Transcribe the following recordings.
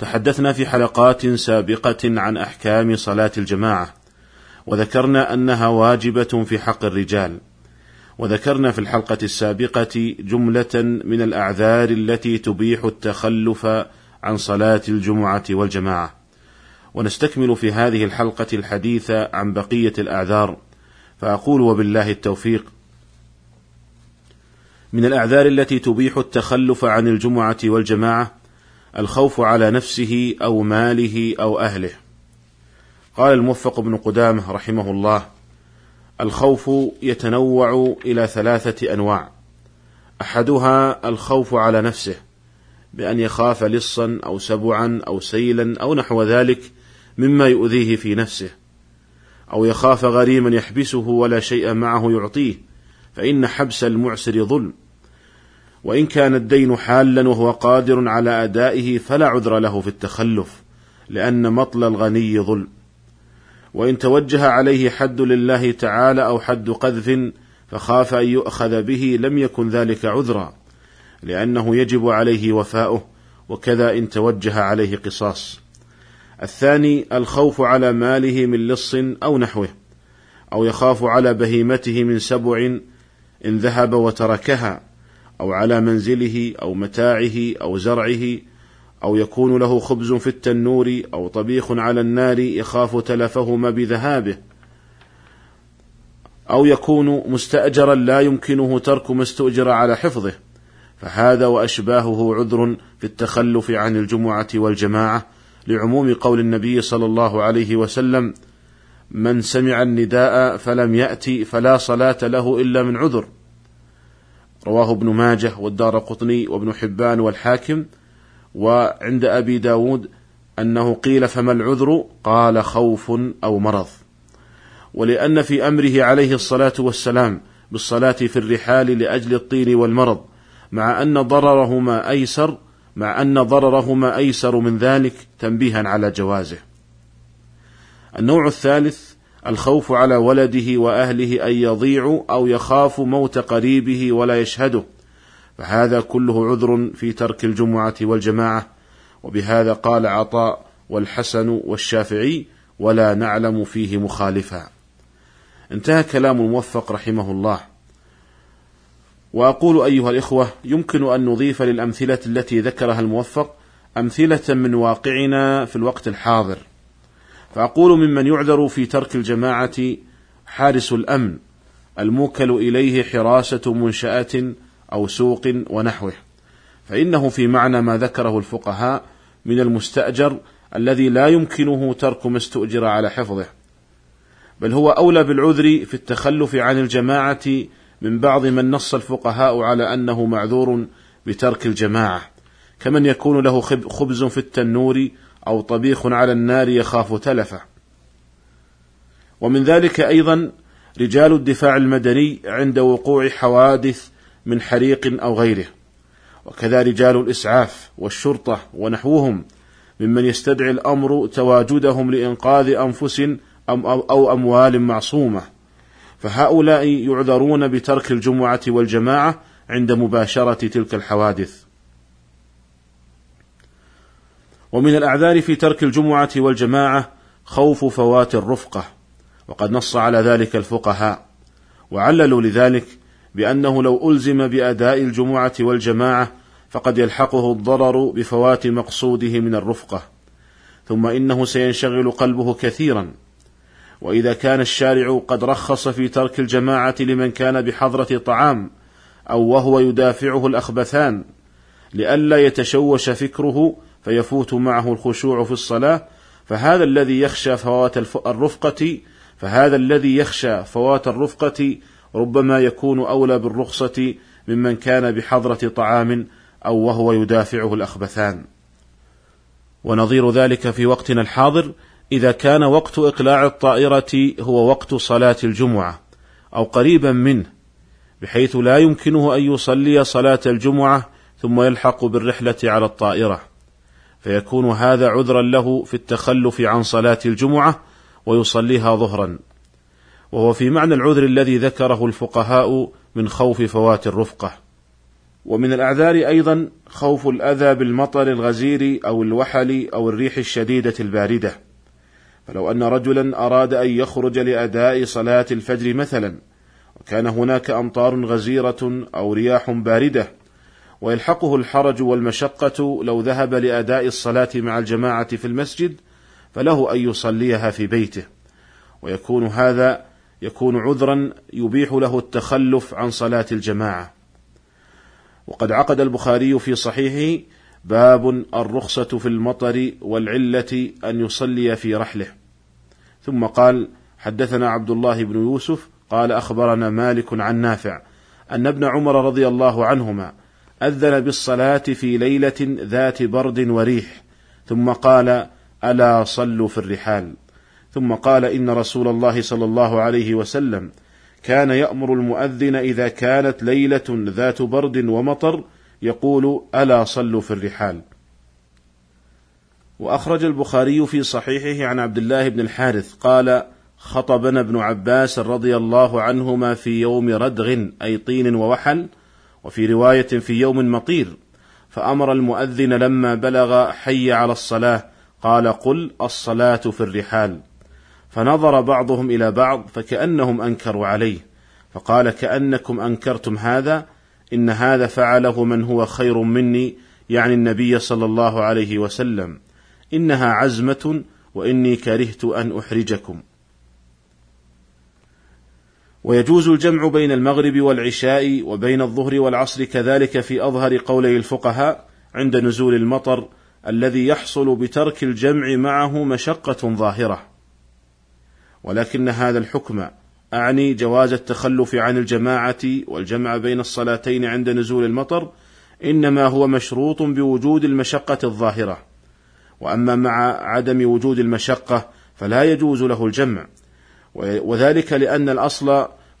تحدثنا في حلقات سابقة عن أحكام صلاة الجماعة وذكرنا أنها واجبة في حق الرجال وذكرنا في الحلقة السابقة جملة من الأعذار التي تبيح التخلف عن صلاة الجمعة والجماعة. ونستكمل في هذه الحلقة الحديث عن بقية الأعذار فأقول وبالله التوفيق. من الأعذار التي تبيح التخلف عن الجمعة والجماعة الخوف على نفسه أو ماله أو أهله. قال الموفق بن قدامة رحمه الله الخوف يتنوع إلى ثلاثة أنواع. أحدها الخوف على نفسه بأن يخاف لصا أو سبعا أو سيلا أو نحو ذلك مما يؤذيه في نفسه أو يخاف غريما يحبسه ولا شيء معه يعطيه فإن حبس المعسر ظلم. وإن كان الدين حالا وهو قادر على أدائه فلا عذر له في التخلف لأن مطل الغني ظلم. وإن توجه عليه حد لله تعالى أو حد قذف فخاف أن يؤخذ به لم يكن ذلك عذرا لأنه يجب عليه وفاؤه وكذا إن توجه عليه قصاص. الثاني الخوف على ماله من لص أو نحوه أو يخاف على بهيمته من سبع إن ذهب وتركها. أو على منزله أو متاعه أو زرعه أو يكون له خبز في التنور أو طبيخ على النار يخاف تلفهما بذهابه أو يكون مستأجرا لا يمكنه ترك ما استؤجر على حفظه فهذا وأشباهه عذر في التخلف عن الجمعة والجماعة لعموم قول النبي صلى الله عليه وسلم من سمع النداء فلم يأتي فلا صلاة له إلا من عذر. رواه ابن ماجه والدار قطني وابن حبان والحاكم وعند أبي داود أنه قيل فما العذر؟ قال خوف أو مرض. ولأن في أمره عليه الصلاة والسلام بالصلاة في الرحال لأجل الطين والمرض مع أن ضررهما أيسر مع أن ضررهما أيسر من ذلك تنبيها على جوازه. النوع الثالث الخوف على ولده وأهله أن يضيعوا أو يخاف موت قريبه ولا يشهده. فهذا كله عذر في ترك الجمعة والجماعة. وبهذا قال عطاء والحسن والشافعي ولا نعلم فيه مخالفا. انتهى كلام الموفق رحمه الله. وأقول أيها الإخوة يمكن أن نضيف للأمثلة التي ذكرها الموفق أمثلة من واقعنا في الوقت الحاضر. فأقول ممن يعذر في ترك الجماعة حارس الأمن الموكل إليه حراسة منشأة أو سوق ونحوه فإنه في معنى ما ذكره الفقهاء من المستأجر الذي لا يمكنه ترك ما استؤجر على حفظه بل هو أولى بالعذر في التخلف عن الجماعة من بعض من نص الفقهاء على أنه معذور بترك الجماعة كمن يكون له خبز في التنور أو طبيخ على النار يخاف تلفه. ومن ذلك أيضا رجال الدفاع المدني عند وقوع حوادث من حريق أو غيره. وكذا رجال الإسعاف والشرطة ونحوهم ممن يستدعي الأمر تواجدهم لإنقاذ أنفس أو أموال معصومة. فهؤلاء يعذرون بترك الجمعة والجماعة عند مباشرة تلك الحوادث. ومن الأعذار في ترك الجمعة والجماعة خوف فوات الرفقة وقد نص على ذلك الفقهاء وعللوا لذلك بأنه لو ألزم بأداء الجمعة والجماعة فقد يلحقه الضرر بفوات مقصوده من الرفقة ثم إنه سينشغل قلبه كثيرا. وإذا كان الشارع قد رخص في ترك الجماعة لمن كان بحضرة طعام أو وهو يدافعه الأخبثان لئلا يتشوش فكره فيفوت معه الخشوع في الصلاة فهذا الذي يخشى فوات الرفقة فهذا الذي يخشى فوات الرفقة ربما يكون أولى بالرخصة ممن كان بحضرة طعام أو وهو يدافعه الأخبثان. ونظير ذلك في وقتنا الحاضر إذا كان وقت إقلاع الطائرة هو وقت صلاة الجمعة أو قريبا منه بحيث لا يمكنه أن يصلي صلاة الجمعة ثم يلحق بالرحلة على الطائرة. فيكون هذا عذرا له في التخلف عن صلاة الجمعة ويصليها ظهرا. وهو في معنى العذر الذي ذكره الفقهاء من خوف فوات الرفقة. ومن الأعذار أيضا خوف الأذى بالمطر الغزير أو الوحل أو الريح الشديدة الباردة. فلو أن رجلا أراد أن يخرج لأداء صلاة الفجر مثلا وكان هناك أمطار غزيرة أو رياح باردة ويلحقه الحرج والمشقة لو ذهب لأداء الصلاة مع الجماعة في المسجد فله أن يصليها في بيته. ويكون هذا يكون عذرا يبيح له التخلف عن صلاة الجماعة. وقد عقد البخاري في صحيحه باب الرخصة في المطر والعلة أن يصلي في رحله. ثم قال حدثنا عبد الله بن يوسف قال أخبرنا مالك عن نافع أن ابن عمر رضي الله عنهما أذن بالصلاة في ليلة ذات برد وريح ثم قال ألا صلوا في الرحال. ثم قال إن رسول الله صلى الله عليه وسلم كان يأمر المؤذن إذا كانت ليلة ذات برد ومطر يقول ألا صلوا في الرحال. وأخرج البخاري في صحيحه عن عبد الله بن الحارث قال خطبنا ابن عباس رضي الله عنهما في يوم ردغ أي طين ووحل وفي رواية في يوم مطير فأمر المؤذن لما بلغ حي على الصلاة قال قل الصلاة في الرحال. فنظر بعضهم إلى بعض فكأنهم أنكروا عليه فقال كأنكم أنكرتم هذا إن هذا فعله من هو خير مني يعني النبي صلى الله عليه وسلم. إنها عزمة وإني كرهت أن أحرجكم. ويجوز الجمع بين المغرب والعشاء وبين الظهر والعصر كذلك في أظهر قولي الفقهاء عند نزول المطر الذي يحصل بترك الجمع معه مشقة ظاهرة. ولكن هذا الحكم أعني جواز التخلف عن الجماعة والجمع بين الصلاتين عند نزول المطر إنما هو مشروط بوجود المشقة الظاهرة. وأما مع عدم وجود المشقة فلا يجوز له الجمع. وذلك لأن الأصل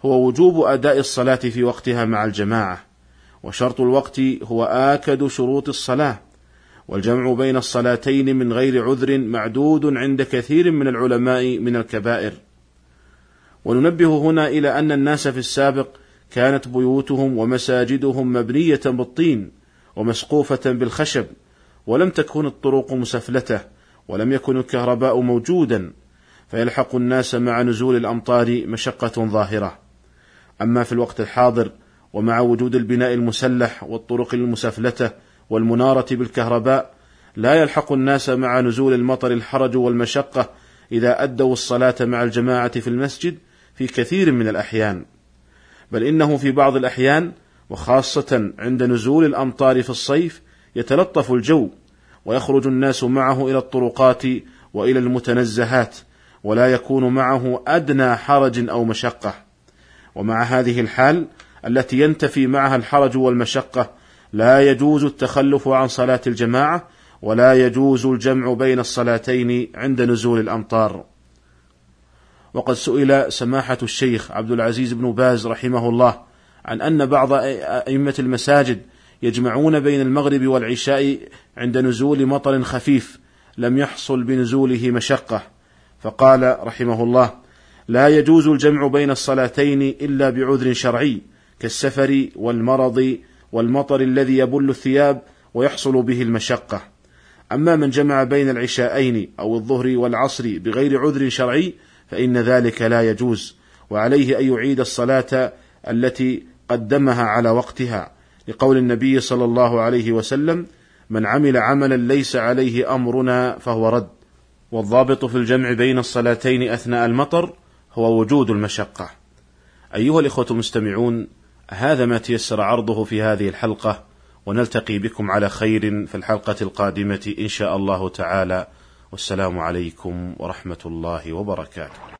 هو وجوب أداء الصلاة في وقتها مع الجماعة وشرط الوقت هو آكد شروط الصلاة والجمع بين الصلاتين من غير عذر معدود عند كثير من العلماء من الكبائر. وننبه هنا إلى أن الناس في السابق كانت بيوتهم ومساجدهم مبنية بالطين ومسقوفة بالخشب ولم تكن الطرق مسفلتة ولم يكن الكهرباء موجودا فيلحق الناس مع نزول الأمطار مشقة ظاهرة. أما في الوقت الحاضر ومع وجود البناء المسلح والطرق المسفلتة والمنارة بالكهرباء لا يلحق الناس مع نزول المطر الحرج والمشقة إذا أدوا الصلاة مع الجماعة في المسجد في كثير من الأحيان. بل إنه في بعض الأحيان وخاصة عند نزول الأمطار في الصيف يتلطف الجو ويخرج الناس معه إلى الطرقات وإلى المتنزهات ولا يكون معه أدنى حرج أو مشقة. ومع هذه الحال التي ينتفي معها الحرج والمشقة لا يجوز التخلف عن صلاة الجماعة ولا يجوز الجمع بين الصلاتين عند نزول الأمطار. وقد سئل سماحة الشيخ عبد العزيز بن باز رحمه الله عن أن بعض أئمة المساجد يجمعون بين المغرب والعشاء عند نزول مطر خفيف لم يحصل بنزوله مشقة. فقال رحمه الله لا يجوز الجمع بين الصلاتين إلا بعذر شرعي كالسفر والمرض والمطر الذي يبل الثياب ويحصل به المشقة. أما من جمع بين العشاءين أو الظهر والعصر بغير عذر شرعي فإن ذلك لا يجوز وعليه أن يعيد الصلاة التي قدمها على وقتها. لقول النبي صلى الله عليه وسلم من عمل عملا ليس عليه أمرنا فهو رد. والضابط في الجمع بين الصلاتين أثناء المطر هو وجود المشقة. أيها الإخوة المستمعون هذا ما تيسر عرضه في هذه الحلقة ونلتقي بكم على خير في الحلقة القادمة إن شاء الله تعالى. والسلام عليكم ورحمة الله وبركاته.